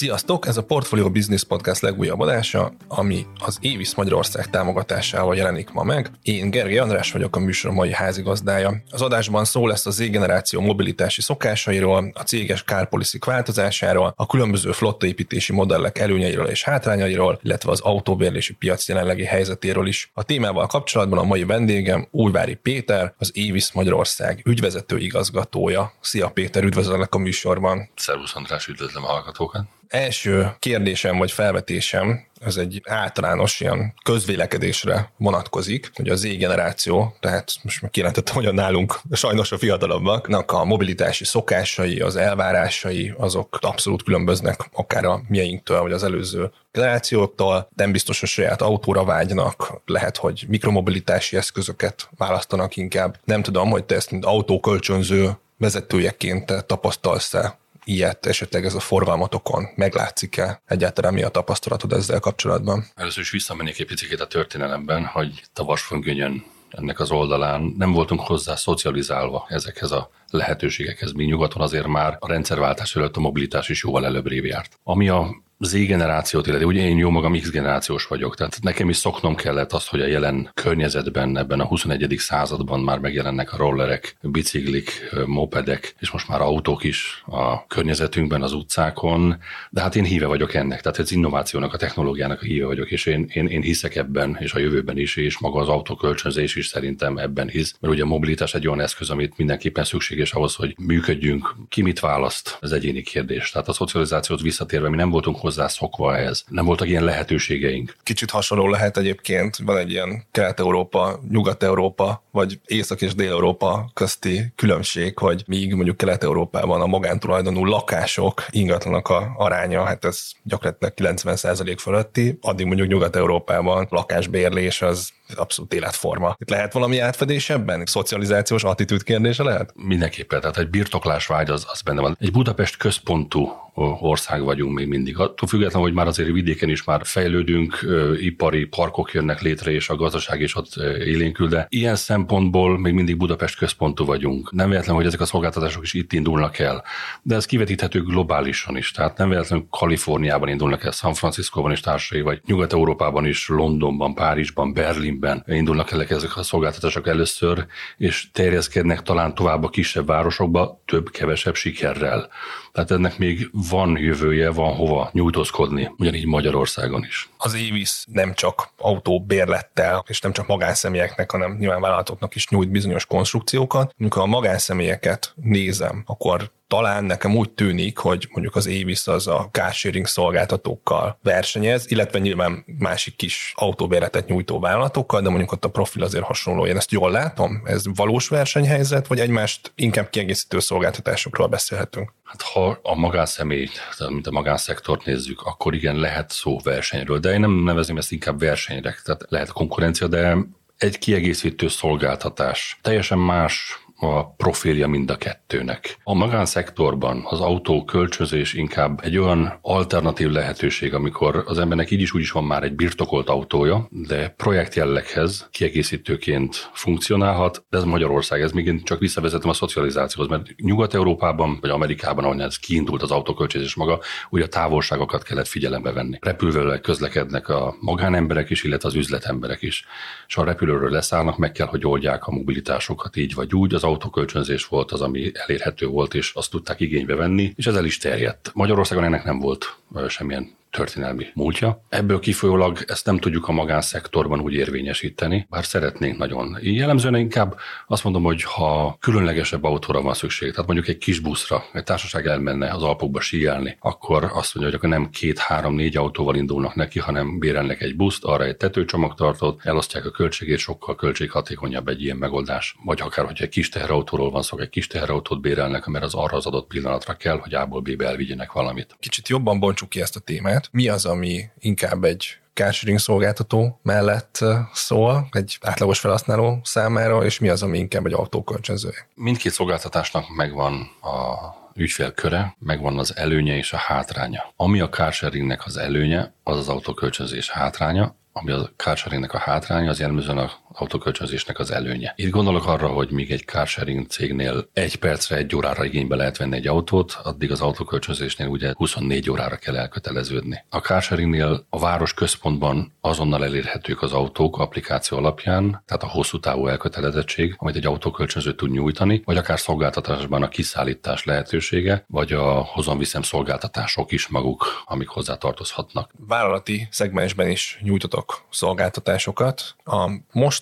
Sziasztok! Ez a Portfolio Business Podcast legújabb adása, ami az Évis Magyarország támogatásával jelenik ma meg. Én Gergely András vagyok, a műsor mai házigazdája. Az adásban szó lesz a Z-generáció mobilitási szokásairól, a céges kárpoliszik változásáról, a különböző flottaépítési modellek előnyeiről és hátrányairól, illetve az autóbérlési piac jelenlegi helyzetéről is. A témával kapcsolatban a mai vendégem Újvári Péter, az Évis Magyarország ügyvezető igazgatója. Szia Péter, üdvözöllek a műsorban. Szervusz András, üdvözlöm a hallgatókat első kérdésem vagy felvetésem, ez egy általános ilyen közvélekedésre vonatkozik, hogy az Z generáció, tehát most meg kijelentettem, hogy a nálunk sajnos a fiatalabbaknak a mobilitási szokásai, az elvárásai, azok abszolút különböznek akár a mieinktől, vagy az előző generációktól, nem biztos, hogy saját autóra vágynak, lehet, hogy mikromobilitási eszközöket választanak inkább. Nem tudom, hogy te ezt mint autókölcsönző vezetőjeként tapasztalsz-e ilyet esetleg ez a forgalmatokon meglátszik-e egyáltalán mi a tapasztalatod ezzel kapcsolatban? Először is visszamennék egy picit a történelemben, hogy a Vasföngönyön ennek az oldalán nem voltunk hozzá szocializálva ezekhez a lehetőségekhez. Mi nyugaton azért már a rendszerváltás előtt a mobilitás is jóval előbb járt. Ami a Z generációt illeti, ugye én jó magam X generációs vagyok, tehát nekem is szoknom kellett azt, hogy a jelen környezetben, ebben a 21. században már megjelennek a rollerek, biciklik, mopedek, és most már autók is a környezetünkben, az utcákon, de hát én híve vagyok ennek, tehát ez innovációnak, a technológiának a híve vagyok, és én, én, én hiszek ebben, és a jövőben is, és maga az autókölcsönzés is szerintem ebben hisz, mert ugye a mobilitás egy olyan eszköz, amit mindenképpen szükséges ahhoz, hogy működjünk. Ki mit választ? Ez egyéni kérdés. Tehát a szocializációt visszatérve mi nem voltunk hozzászokva ehhez. Nem voltak ilyen lehetőségeink. Kicsit hasonló lehet egyébként, van egy ilyen Kelet-Európa, Nyugat-Európa, vagy Észak- és Dél-Európa közti különbség, hogy míg mondjuk Kelet-Európában a magántulajdonú lakások, ingatlanak a aránya, hát ez gyakorlatilag 90% fölötti, addig mondjuk Nyugat-Európában lakásbérlés az abszolút életforma. Itt lehet valami átfedés ebben? Szocializációs attitűd kérdése lehet? Mindenképpen, tehát egy birtoklás vágy az, az benne van. Egy Budapest központú ország vagyunk még mindig. Attól függetlenül, hogy már azért vidéken is már fejlődünk, ipari parkok jönnek létre, és a gazdaság is ott élénkül, de ilyen szempontból még mindig Budapest központú vagyunk. Nem véletlen, hogy ezek a szolgáltatások is itt indulnak el, de ez kivetíthető globálisan is. Tehát nem véletlenül Kaliforniában indulnak el, San Franciscóban is társai, vagy Nyugat-Európában is, Londonban, Párizsban, Berlinben indulnak el ezek a szolgáltatások először, és terjeszkednek talán tovább a kisebb városokba, több-kevesebb sikerrel. Tehát ennek még van jövője, van hova nyújtózkodni, ugyanígy Magyarországon is. Az Évis nem csak autóbérlettel, és nem csak magánszemélyeknek, hanem nyilván vállalatoknak is nyújt bizonyos konstrukciókat. Amikor a magánszemélyeket nézem, akkor talán nekem úgy tűnik, hogy mondjuk az Avis az a carsharing szolgáltatókkal versenyez, illetve nyilván másik kis autóbéretet nyújtó vállalatokkal, de mondjuk ott a profil azért hasonló. Én ezt jól látom? Ez valós versenyhelyzet, vagy egymást inkább kiegészítő szolgáltatásokról beszélhetünk? Hát ha a magánszemély, mint a magánszektort nézzük, akkor igen, lehet szó versenyről, de én nem nevezem ezt inkább versenyre, tehát lehet konkurencia, de egy kiegészítő szolgáltatás. Teljesen más a profilja mind a kettőnek. A magánszektorban az autó kölcsönzés inkább egy olyan alternatív lehetőség, amikor az embernek így is úgy is van már egy birtokolt autója, de projekt jelleghez kiegészítőként funkcionálhat, de ez Magyarország, ez még csak visszavezetem a szocializációhoz, mert Nyugat-Európában vagy Amerikában, ahol ez kiindult az autókölcsönzés maga, ugye a távolságokat kellett figyelembe venni. Repülővel közlekednek a magánemberek is, illetve az üzletemberek is. És a repülőről leszállnak, meg kell, hogy oldják a mobilitásokat így vagy úgy. Az autókölcsönzés volt az, ami elérhető volt, és azt tudták igénybe venni, és ez el is terjedt. Magyarországon ennek nem volt semmilyen történelmi múltja. Ebből kifolyólag ezt nem tudjuk a magánszektorban úgy érvényesíteni, bár szeretnénk nagyon. Jellemzően inkább azt mondom, hogy ha különlegesebb autóra van szükség, tehát mondjuk egy kis buszra, egy társaság elmenne az Alpokba síelni, akkor azt mondja, hogy akkor nem két, három, négy autóval indulnak neki, hanem bérelnek egy buszt, arra egy tetőcsomagtartót, elosztják a költségét, sokkal költséghatékonyabb egy ilyen megoldás. Vagy akár, hogyha egy kis teherautóról van szó, egy kis teherautót bérelnek, mert az arra az adott pillanatra kell, hogy A-ból B-be elvigyenek valamit. Kicsit jobban bontsuk ki ezt a témát lehet. Mi az, ami inkább egy carsharing szolgáltató mellett szól, egy átlagos felhasználó számára, és mi az, ami inkább egy autókölcsönző? Mindkét szolgáltatásnak megvan a ügyfélköre, megvan az előnye és a hátránya. Ami a carsharingnek az előnye, az az autókölcsönzés hátránya, ami a carsharingnek a hátránya, az jellemzően a autókölcsönzésnek az előnye. Itt gondolok arra, hogy míg egy carsharing cégnél egy percre, egy órára igénybe lehet venni egy autót, addig az autókölcsönzésnél ugye 24 órára kell elköteleződni. A carsharingnél a város központban azonnal elérhetők az autók applikáció alapján, tehát a hosszú távú elkötelezettség, amit egy autókölcsönző tud nyújtani, vagy akár szolgáltatásban a kiszállítás lehetősége, vagy a hozonviszem szolgáltatások is maguk, amik hozzá tartozhatnak. Vállalati szegmensben is nyújtotok szolgáltatásokat. A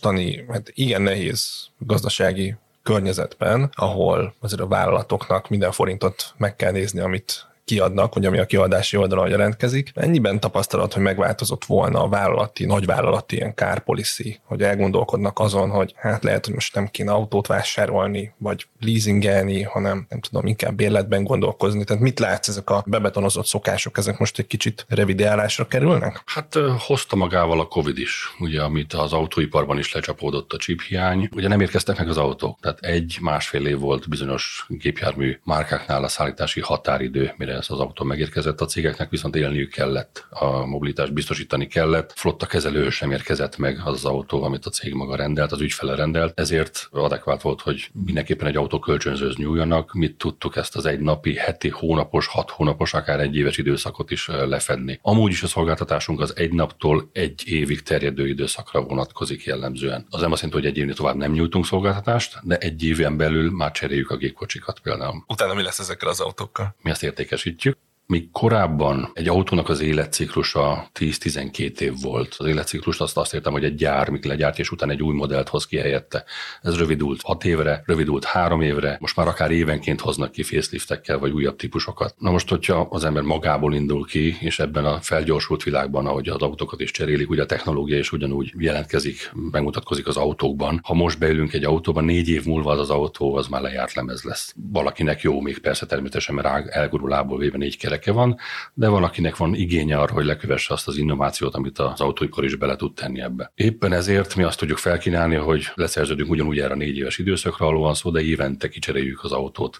mostani, hát igen nehéz gazdasági környezetben, ahol azért a vállalatoknak minden forintot meg kell nézni, amit kiadnak, vagy ami a kiadási oldalon jelentkezik. Ennyiben tapasztalat, hogy megváltozott volna a vállalati, nagyvállalati ilyen car policy, hogy elgondolkodnak azon, hogy hát lehet, hogy most nem kéne autót vásárolni, vagy leasingelni, hanem nem tudom, inkább bérletben gondolkozni. Tehát mit látsz ezek a bebetonozott szokások, ezek most egy kicsit revideálásra kerülnek? Hát hozta magával a Covid is, ugye, amit az autóiparban is lecsapódott a hiány. Ugye nem érkeztek meg az autók, tehát egy másfél év volt bizonyos gépjármű márkáknál a szállítási határidő, mire ez az autó megérkezett, a cégeknek viszont élniük kellett, a mobilitást biztosítani kellett, flotta kezelő sem érkezett meg az, az autó, amit a cég maga rendelt, az ügyfele rendelt, ezért adekvát volt, hogy mindenképpen egy autó kölcsönzőz nyúljanak, mit tudtuk ezt az egy napi, heti, hónapos, hat hónapos, akár egy éves időszakot is lefedni. Amúgy is a szolgáltatásunk az egy naptól egy évig terjedő időszakra vonatkozik jellemzően. Az nem azt jelenti, hogy egy évnél tovább nem nyújtunk szolgáltatást, de egy éven belül már cseréljük a gépkocsikat például. Utána mi lesz ezekkel az autókkal? Mi ezt értékes should you Míg korábban egy autónak az életciklusa 10-12 év volt. Az életciklust azt azt értem, hogy egy gyár míg legyárt, és utána egy új modellt hoz ki helyette. Ez rövidült 6 évre, rövidült 3 évre, most már akár évenként hoznak ki faceliftekkel vagy újabb típusokat. Na most, hogyha az ember magából indul ki, és ebben a felgyorsult világban, ahogy az autókat is cserélik, ugye a technológia is ugyanúgy jelentkezik, megmutatkozik az autókban. Ha most beülünk egy autóba, négy év múlva az az autó az már lejárt lemez lesz. Valakinek jó, még persze természetesen, mert elgurulából véve négy kerek érdeke van, de valakinek van igénye arra, hogy lekövesse azt az innovációt, amit az autóipar is bele tud tenni ebbe. Éppen ezért mi azt tudjuk felkínálni, hogy leszerződünk ugyanúgy erre négy éves időszakra, ahol van szó, de évente kicseréljük az autót.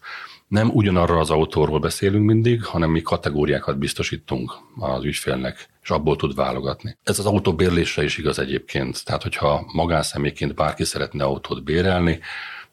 Nem ugyanarra az autóról beszélünk mindig, hanem mi kategóriákat biztosítunk az ügyfélnek, és abból tud válogatni. Ez az autóbérlésre is igaz egyébként. Tehát, hogyha magánszemélyként bárki szeretne autót bérelni,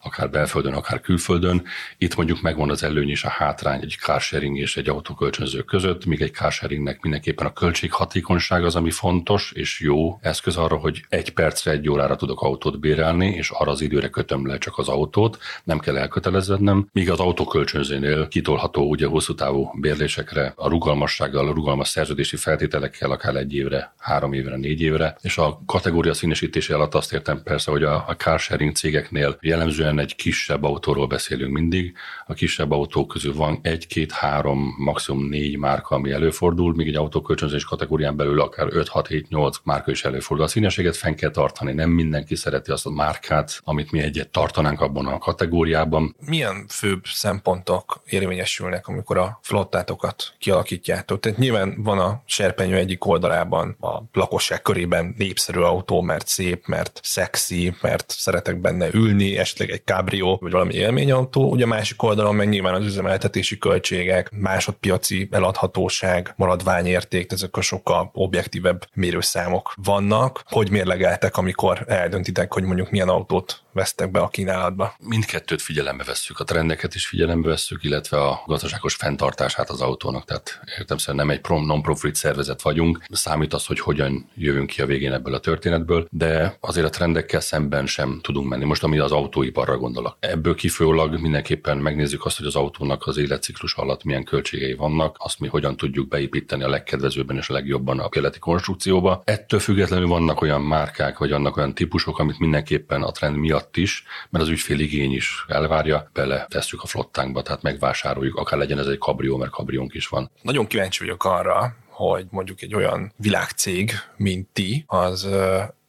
akár belföldön, akár külföldön. Itt mondjuk megvan az előny és a hátrány egy carsharing és egy autókölcsönző között, míg egy carsharingnek mindenképpen a költséghatékonyság az, ami fontos és jó eszköz arra, hogy egy percre, egy órára tudok autót bérelni, és arra az időre kötöm le csak az autót, nem kell elköteleződnem, míg az autókölcsönzőnél kitolható ugye hosszú távú bérlésekre, a rugalmassággal, a rugalmas szerződési feltételekkel akár egy évre, három évre, négy évre, és a kategória színesítése alatt azt értem persze, hogy a, a carsharing cégeknél jellemzően alapvetően egy kisebb autóról beszélünk mindig. A kisebb autók közül van egy, két, három, maximum négy márka, ami előfordul, míg egy autókölcsönzés kategórián belül akár 5, 6, 7, 8 márka is előfordul. A színeséget fenn kell tartani, nem mindenki szereti azt a márkát, amit mi egyet tartanánk abban a kategóriában. Milyen főbb szempontok érvényesülnek, amikor a flottátokat kialakítjátok? Tehát nyilván van a serpenyő egyik oldalában a lakosság körében népszerű autó, mert szép, mert szexi, mert szeretek benne ülni, esetleg egy kábrió, vagy valami élményautó, ugye a másik oldalon meg nyilván az üzemeltetési költségek, másodpiaci eladhatóság, maradványérték, ezek a sokkal objektívebb mérőszámok vannak. Hogy mérlegeltek, amikor eldöntitek, hogy mondjuk milyen autót vesztek be a kínálatba? Mindkettőt figyelembe vesszük, a trendeket is figyelembe vesszük, illetve a gazdaságos fenntartását az autónak. Tehát értem nem egy non-profit szervezet vagyunk, számít az, hogy hogyan jövünk ki a végén ebből a történetből, de azért a trendekkel szemben sem tudunk menni. Most ami az autóiparra arra gondolok. Ebből kifolyólag mindenképpen megnézzük azt, hogy az autónak az életciklus alatt milyen költségei vannak, azt mi hogyan tudjuk beépíteni a legkedvezőbben és a legjobban a keleti konstrukcióba. Ettől függetlenül vannak olyan márkák, vagy vannak olyan típusok, amit mindenképpen a trend miatt is, mert az ügyfél igény is elvárja, bele tesszük a flottánkba, tehát megvásároljuk, akár legyen ez egy kabrió, mert kabriónk is van. Nagyon kíváncsi vagyok arra, hogy mondjuk egy olyan világcég, mint ti, az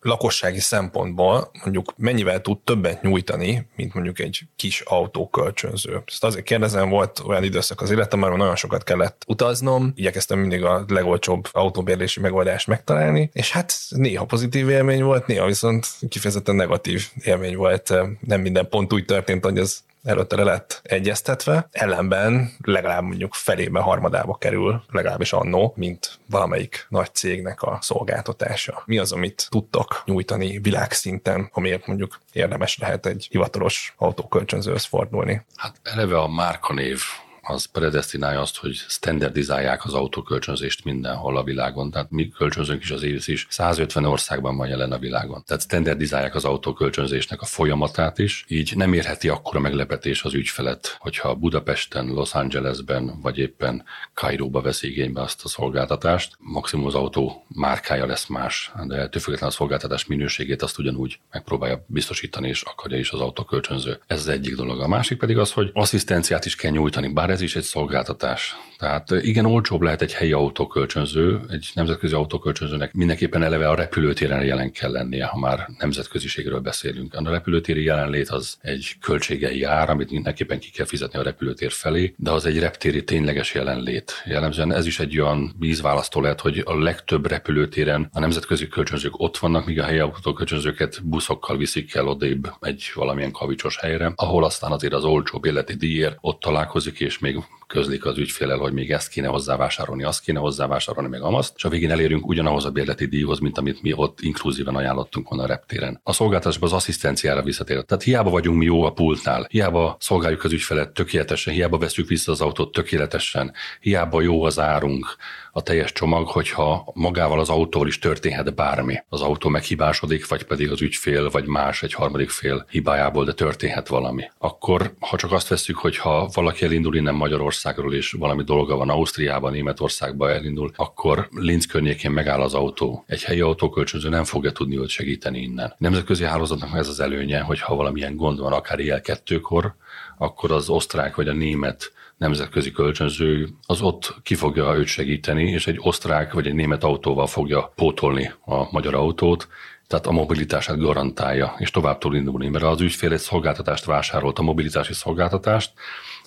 lakossági szempontból mondjuk mennyivel tud többet nyújtani, mint mondjuk egy kis autókölcsönző. Ezt azért kérdezem, volt olyan időszak az életemben, hogy nagyon sokat kellett utaznom, igyekeztem mindig a legolcsóbb autóbérlési megoldást megtalálni, és hát néha pozitív élmény volt, néha viszont kifejezetten negatív élmény volt. Nem minden pont úgy történt, hogy ez előtte le lett egyeztetve, ellenben legalább mondjuk felébe, harmadába kerül, legalábbis annó, mint valamelyik nagy cégnek a szolgáltatása. Mi az, amit tudtok nyújtani világszinten, amiért mondjuk érdemes lehet egy hivatalos autókölcsönzőhöz fordulni? Hát eleve a márkanév az predestinálja azt, hogy standardizálják az autókölcsönzést mindenhol a világon. Tehát mi kölcsönzünk is az évisz is 150 országban van jelen a világon. Tehát standardizálják az autókölcsönzésnek a folyamatát is, így nem érheti akkora meglepetés az ügyfelet, hogyha Budapesten, Los Angelesben vagy éppen Kairóba vesz igénybe azt a szolgáltatást. Maximum az autó márkája lesz más, de ettől a szolgáltatás minőségét azt ugyanúgy megpróbálja biztosítani, és akarja is az autókölcsönző. Ez az egyik dolog. A másik pedig az, hogy asszisztenciát is kell nyújtani, bár ez is egy szolgáltatás. Tehát igen, olcsóbb lehet egy helyi autókölcsönző, egy nemzetközi autókölcsönzőnek mindenképpen eleve a repülőtéren jelen kell lennie, ha már nemzetköziségről beszélünk. A repülőtéri jelenlét az egy költségei jár, amit mindenképpen ki kell fizetni a repülőtér felé, de az egy reptéri tényleges jelenlét. Jellemzően ez is egy olyan vízválasztó lehet, hogy a legtöbb repülőtéren a nemzetközi kölcsönzők ott vannak, míg a helyi autókölcsönzőket buszokkal viszik el odébb egy valamilyen kavicsos helyre, ahol aztán azért az olcsó életi díjért ott találkozik, és még közlik az ügyfélel, hogy még ezt kéne hozzávásárolni, azt kéne hozzávásárolni, meg amazt, és a végén elérünk ugyanahoz a bérleti díjhoz, mint amit mi ott inkluzíven ajánlottunk volna a reptéren. A szolgáltatásban az asszisztenciára visszatér. Tehát hiába vagyunk mi jó a pultnál, hiába szolgáljuk az ügyfelet tökéletesen, hiába veszük vissza az autót tökéletesen, hiába jó az árunk, a teljes csomag, hogyha magával az autóval is történhet bármi. Az autó meghibásodik, vagy pedig az ügyfél, vagy más egy harmadik fél hibájából, de történhet valami. Akkor, ha csak azt veszük, hogy ha valaki elindul innen Magyarországról, és valami dolga van Ausztriában, Németországba elindul, akkor Linz környékén megáll az autó. Egy helyi autókölcsönző nem fogja tudni őt segíteni innen. Nemzetközi hálózatnak ez az előnye, hogy ha valamilyen gond van, akár ilyen kettőkor, akkor az osztrák vagy a német nemzetközi kölcsönző, az ott ki fogja őt segíteni, és egy osztrák vagy egy német autóval fogja pótolni a magyar autót, tehát a mobilitását garantálja, és tovább tud indulni, mert az ügyfél egy szolgáltatást vásárolt, a mobilitási szolgáltatást,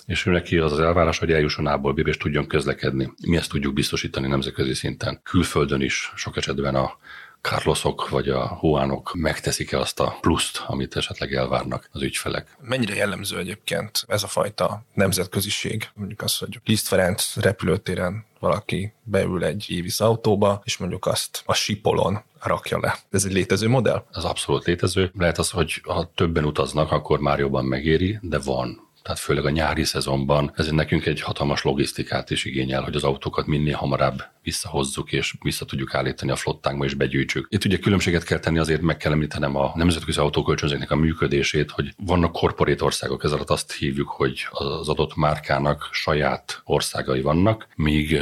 és ő neki az az elvárás, hogy eljusson B-be, és tudjon közlekedni. Mi ezt tudjuk biztosítani nemzetközi szinten. Külföldön is sok esetben a Carlosok vagy a Huánok megteszik-e azt a pluszt, amit esetleg elvárnak az ügyfelek. Mennyire jellemző egyébként ez a fajta nemzetköziség? Mondjuk az, hogy Liszt Ferenc repülőtéren valaki beül egy Évis autóba, és mondjuk azt a sipolon rakja le. Ez egy létező modell? Ez abszolút létező. Lehet az, hogy ha többen utaznak, akkor már jobban megéri, de van tehát főleg a nyári szezonban ez nekünk egy hatalmas logisztikát is igényel, hogy az autókat minél hamarabb visszahozzuk és vissza tudjuk állítani a flottánkba és begyűjtsük. Itt ugye különbséget kell tenni, azért meg kell említenem a nemzetközi autókölcsönzéknek a működését, hogy vannak korporét országok, ez alatt azt hívjuk, hogy az adott márkának saját országai vannak, míg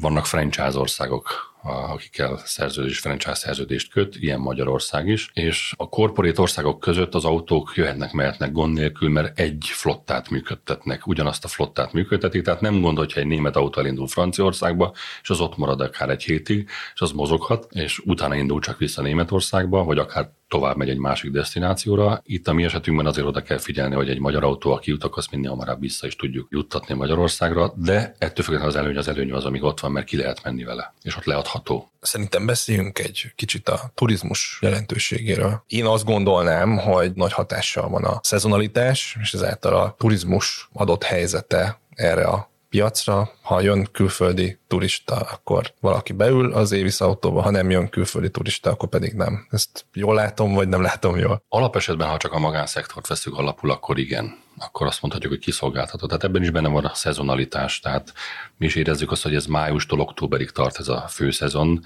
vannak franchise országok, akikkel szerződés, franchise szerződést köt, ilyen Magyarország is, és a korporét országok között az autók jöhetnek, mehetnek gond nélkül, mert egy flottát működtetnek, ugyanazt a flottát működtetik, tehát nem gond, hogyha egy német autó elindul Franciaországba, és az ott marad akár egy hétig, és az mozoghat, és utána indul csak vissza Németországba, vagy akár tovább megy egy másik destinációra. Itt a mi esetünkben azért oda kell figyelni, hogy egy magyar autó, aki jut, azt minél hamarabb vissza is tudjuk juttatni Magyarországra, de ettől függetlenül az előny az előny az, amíg ott van, mert ki lehet menni vele, és ott leadható. Szerintem beszéljünk egy kicsit a turizmus jelentőségéről. Én azt gondolnám, hogy nagy hatással van a szezonalitás, és ezáltal a turizmus adott helyzete erre a piacra, ha jön külföldi turista, akkor valaki beül az Évis autóba, ha nem jön külföldi turista, akkor pedig nem. Ezt jól látom, vagy nem látom jól? Alapesetben, ha csak a magánszektort veszük alapul, akkor igen akkor azt mondhatjuk, hogy kiszolgáltató. Tehát ebben is benne van a szezonalitás, tehát mi is érezzük azt, hogy ez májustól októberig tart ez a főszezon,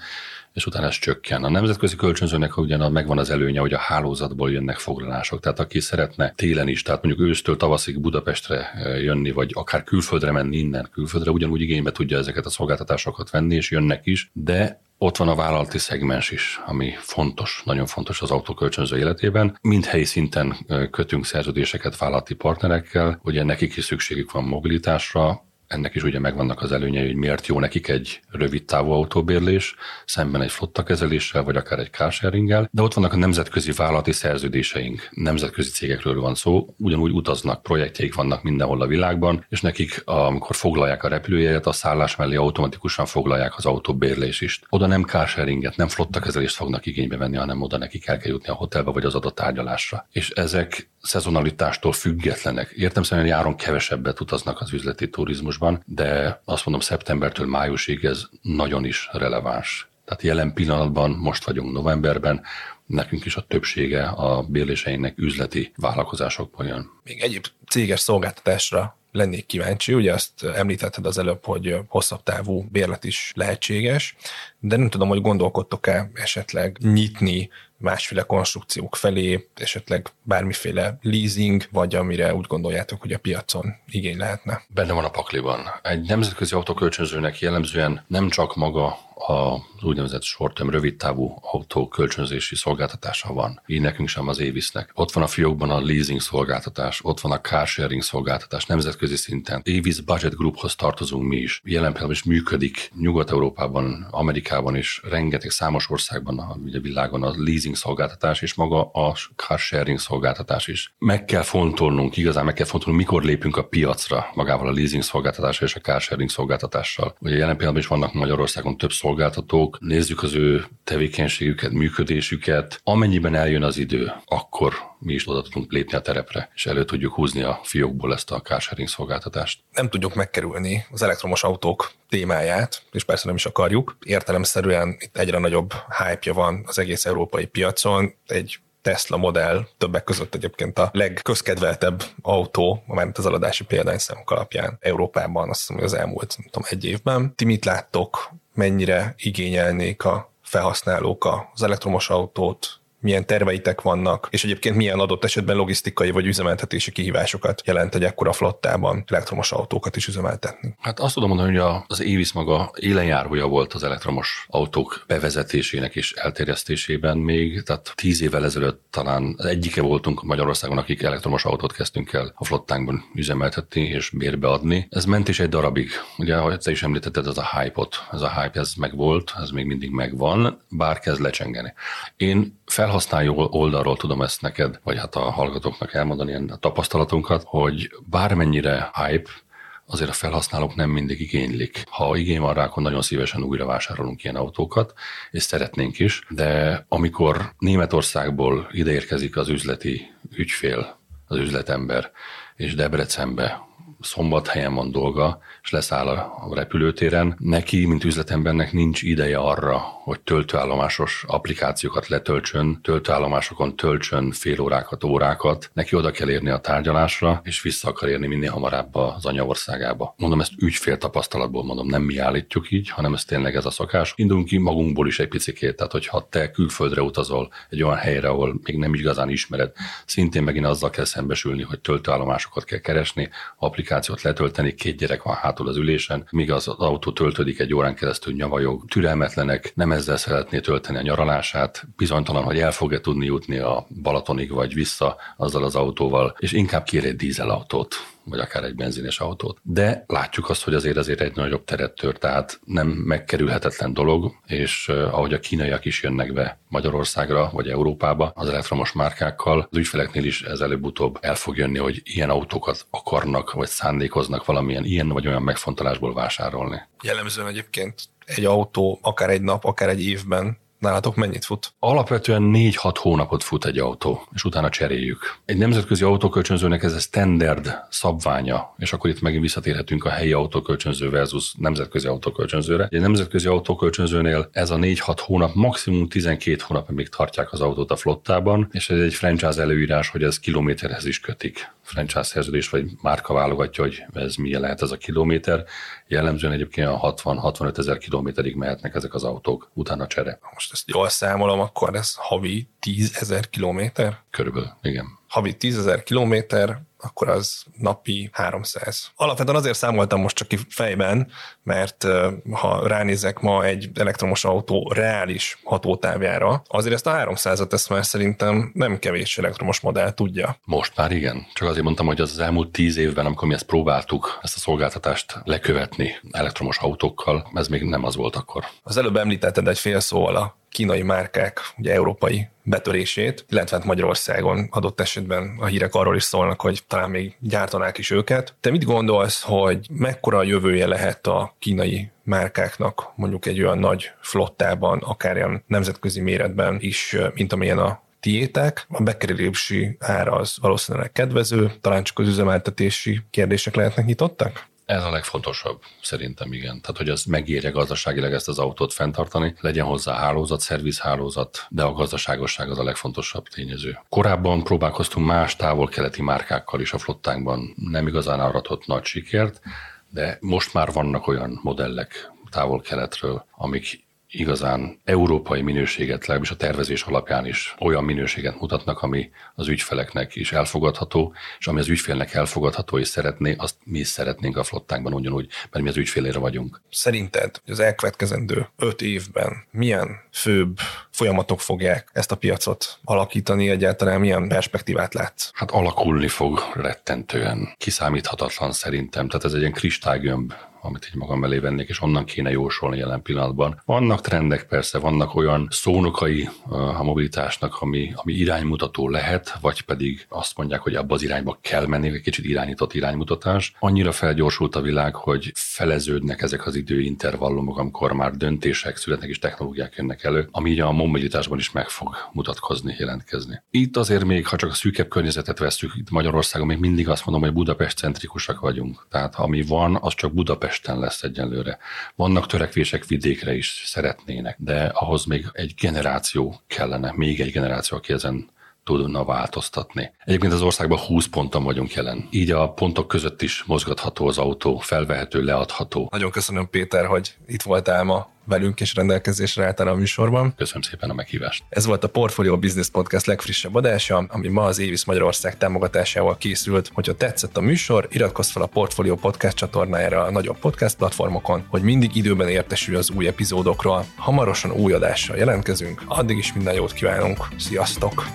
és utána ez csökken. A nemzetközi kölcsönzőnek ugyan megvan az előnye, hogy a hálózatból jönnek foglalások. Tehát aki szeretne télen is, tehát mondjuk ősztől tavaszig Budapestre eh, jönni, vagy akár külföldre menni innen külföldre, ugyanúgy igénybe tudja ezeket a szolgáltatásokat venni, és jönnek is, de ott van a vállalati szegmens is, ami fontos, nagyon fontos az autókölcsönző életében. Mind helyi szinten eh, kötünk szerződéseket vállalati partnerekkel, ugye nekik is szükségük van mobilitásra, ennek is ugye megvannak az előnyei, hogy miért jó nekik egy rövid távú autóbérlés, szemben egy flotta kezeléssel, vagy akár egy carsharinggel, de ott vannak a nemzetközi vállalati szerződéseink, nemzetközi cégekről van szó, ugyanúgy utaznak, projektjeik vannak mindenhol a világban, és nekik, amikor foglalják a repülőjegyet, a szállás mellé automatikusan foglalják az autóbérlés is. Oda nem carsharinget, nem flotta kezelést fognak igénybe venni, hanem oda nekik el kell jutni a hotelbe vagy az adott tárgyalásra. És ezek szezonalitástól függetlenek. Értem szerint járon kevesebbet utaznak az üzleti turizmusban, de azt mondom, szeptembertől májusig ez nagyon is releváns. Tehát jelen pillanatban, most vagyunk novemberben, nekünk is a többsége a bérléseinknek üzleti vállalkozásokból jön. Még egyéb céges szolgáltatásra lennék kíváncsi. Ugye azt említetted az előbb, hogy hosszabb távú bérlet is lehetséges, de nem tudom, hogy gondolkodtok-e esetleg nyitni másféle konstrukciók felé, esetleg bármiféle leasing, vagy amire úgy gondoljátok, hogy a piacon igény lehetne? Benne van a pakliban. Egy nemzetközi autókölcsönzőnek jellemzően nem csak maga az úgynevezett short-term, rövid távú autó kölcsönzési szolgáltatása van. Így nekünk sem az Évisznek. Ott van a fiókban a leasing szolgáltatás, ott van a car sharing szolgáltatás nemzetközi szinten. Évisz Budget Grouphoz tartozunk mi is. Jelen pillanatban is működik Nyugat-Európában, Amerikában is, rengeteg számos országban a, ugye világon a leasing szolgáltatás és maga a car sharing szolgáltatás is. Meg kell fontolnunk, igazán meg kell fontolnunk, mikor lépünk a piacra magával a leasing szolgáltatással és a car sharing szolgáltatással. Ugye jelen pillanatban is vannak Magyarországon több szolgáltatók, nézzük az ő tevékenységüket, működésüket. Amennyiben eljön az idő, akkor mi is oda tudunk lépni a terepre, és elő tudjuk húzni a fiókból ezt a carsharing szolgáltatást. Nem tudjuk megkerülni az elektromos autók témáját, és persze nem is akarjuk. Értelemszerűen itt egyre nagyobb hype van az egész európai piacon. Egy Tesla modell többek között egyébként a legközkedveltebb autó, mert az eladási példányszámok alapján Európában, azt hiszem, hogy az elmúlt nem tudom, egy évben. Ti mit láttok, mennyire igényelnék a felhasználók az elektromos autót, milyen terveitek vannak, és egyébként milyen adott esetben logisztikai vagy üzemeltetési kihívásokat jelent egy ekkora flottában elektromos autókat is üzemeltetni. Hát azt tudom mondani, hogy az Évisz maga élenjárója volt az elektromos autók bevezetésének és elterjesztésében még, tehát tíz évvel ezelőtt talán egyike voltunk Magyarországon, akik elektromos autót kezdtünk el a flottánkban üzemeltetni és bérbeadni. Ez ment is egy darabig. Ugye, ahogy te is említetted, ez a hype-ot, ez a hype, ez megvolt, ez még mindig megvan, bár kezd lecsengeni. Én felhasználó oldalról tudom ezt neked, vagy hát a hallgatóknak elmondani ilyen tapasztalatunkat, hogy bármennyire hype, azért a felhasználók nem mindig igénylik. Ha igény van rá, akkor nagyon szívesen újra vásárolunk ilyen autókat, és szeretnénk is, de amikor Németországból ideérkezik az üzleti ügyfél, az üzletember, és Debrecenbe szombathelyen van dolga, és leszáll a repülőtéren, neki, mint üzletembernek nincs ideje arra, hogy töltőállomásos applikációkat letöltsön, töltőállomásokon töltsön fél órákat, órákat, neki oda kell érni a tárgyalásra, és vissza akar érni minél hamarabb az anyaországába. Mondom, ezt ügyfél tapasztalatból mondom, nem mi állítjuk így, hanem ez tényleg ez a szokás. Indulunk ki magunkból is egy picikét, tehát hogyha te külföldre utazol egy olyan helyre, ahol még nem igazán ismered, szintén megint azzal kell szembesülni, hogy töltőállomásokat kell keresni, applikációt letölteni, két gyerek van hátul az ülésen, míg az autó töltődik egy órán keresztül nyavajog, türelmetlenek, nem ezzel szeretné tölteni a nyaralását, bizonytalan, hogy el fog-e tudni jutni a Balatonig vagy vissza azzal az autóval, és inkább kér egy dízelautót vagy akár egy benzines autót. De látjuk azt, hogy azért azért egy nagyobb teret tör, tehát nem megkerülhetetlen dolog, és ahogy a kínaiak is jönnek be Magyarországra vagy Európába az elektromos márkákkal, az ügyfeleknél is ez előbb-utóbb el fog jönni, hogy ilyen autókat akarnak, vagy szándékoznak valamilyen ilyen vagy olyan megfontolásból vásárolni. Jellemzően egyébként egy autó akár egy nap, akár egy évben Nálatok mennyit fut? Alapvetően 4-6 hónapot fut egy autó, és utána cseréljük. Egy nemzetközi autókölcsönzőnek ez a standard szabványa, és akkor itt megint visszatérhetünk a helyi autókölcsönző versus nemzetközi autókölcsönzőre. Egy nemzetközi autókölcsönzőnél ez a 4-6 hónap, maximum 12 hónap, még tartják az autót a flottában, és ez egy franchise előírás, hogy ez kilométerhez is kötik franchise szerződés vagy márka válogatja, hogy ez milyen lehet ez a kilométer. Jellemzően egyébként a 60-65 ezer kilométerig mehetnek ezek az autók, utána csere. Most ezt jól számolom, akkor ez havi 10 ezer kilométer? Körülbelül, igen. Havi 10 ezer kilométer, akkor az napi 300. Alapvetően azért számoltam most csak ki fejben, mert ha ránézek ma egy elektromos autó reális hatótávjára, azért ezt a 300-at ezt már szerintem nem kevés elektromos modell tudja. Most már igen. Csak azért mondtam, hogy az, az elmúlt tíz évben, amikor mi ezt próbáltuk, ezt a szolgáltatást lekövetni elektromos autókkal, ez még nem az volt akkor. Az előbb említetted egy fél szóval a kínai márkák ugye európai betörését, illetve hát Magyarországon adott esetben a hírek arról is szólnak, hogy talán még gyártanák is őket. Te mit gondolsz, hogy mekkora a jövője lehet a kínai márkáknak mondjuk egy olyan nagy flottában, akár ilyen nemzetközi méretben is, mint amilyen a tiétek, a bekerülési ára az valószínűleg kedvező, talán csak az üzemeltetési kérdések lehetnek nyitottak? Ez a legfontosabb, szerintem igen. Tehát, hogy az megérje gazdaságilag ezt az autót fenntartani, legyen hozzá hálózat, szervizhálózat, de a gazdaságosság az a legfontosabb tényező. Korábban próbálkoztunk más távol-keleti márkákkal is a flottánkban, nem igazán aratott nagy sikert, de most már vannak olyan modellek távol-keletről, amik igazán európai minőséget, legalábbis a tervezés alapján is olyan minőséget mutatnak, ami az ügyfeleknek is elfogadható, és ami az ügyfélnek elfogadható és szeretné, azt mi is szeretnénk a flottánkban ugyanúgy, mert mi az ügyfélére vagyunk. Szerinted az elkövetkezendő öt évben milyen főbb folyamatok fogják ezt a piacot alakítani, egyáltalán milyen perspektívát látsz? Hát alakulni fog rettentően. Kiszámíthatatlan szerintem. Tehát ez egy ilyen kristálygömb amit így magam elé vennék, és onnan kéne jósolni jelen pillanatban. Vannak trendek persze, vannak olyan szónokai a mobilitásnak, ami, ami iránymutató lehet, vagy pedig azt mondják, hogy abba az irányba kell menni, egy kicsit irányított iránymutatás. Annyira felgyorsult a világ, hogy feleződnek ezek az időintervallumok, amikor már döntések születnek és technológiák jönnek elő, ami a mobilitásban is meg fog mutatkozni, jelentkezni. Itt azért még, ha csak a szűkebb környezetet veszük, itt Magyarországon még mindig azt mondom, hogy Budapest centrikusak vagyunk. Tehát ami van, az csak Budapest Budapesten lesz egyenlőre. Vannak törekvések vidékre is szeretnének, de ahhoz még egy generáció kellene, még egy generáció, aki ezen tudna változtatni. Egyébként az országban 20 ponton vagyunk jelen. Így a pontok között is mozgatható az autó, felvehető, leadható. Nagyon köszönöm Péter, hogy itt voltál ma velünk és rendelkezésre álltál a műsorban. Köszönöm szépen a meghívást. Ez volt a Portfolio Business Podcast legfrissebb adása, ami ma az Évis Magyarország támogatásával készült. Hogyha tetszett a műsor, iratkozz fel a Portfolio Podcast csatornájára a nagyobb podcast platformokon, hogy mindig időben értesülj az új epizódokról. Hamarosan új adással jelentkezünk, addig is minden jót kívánunk. Sziasztok!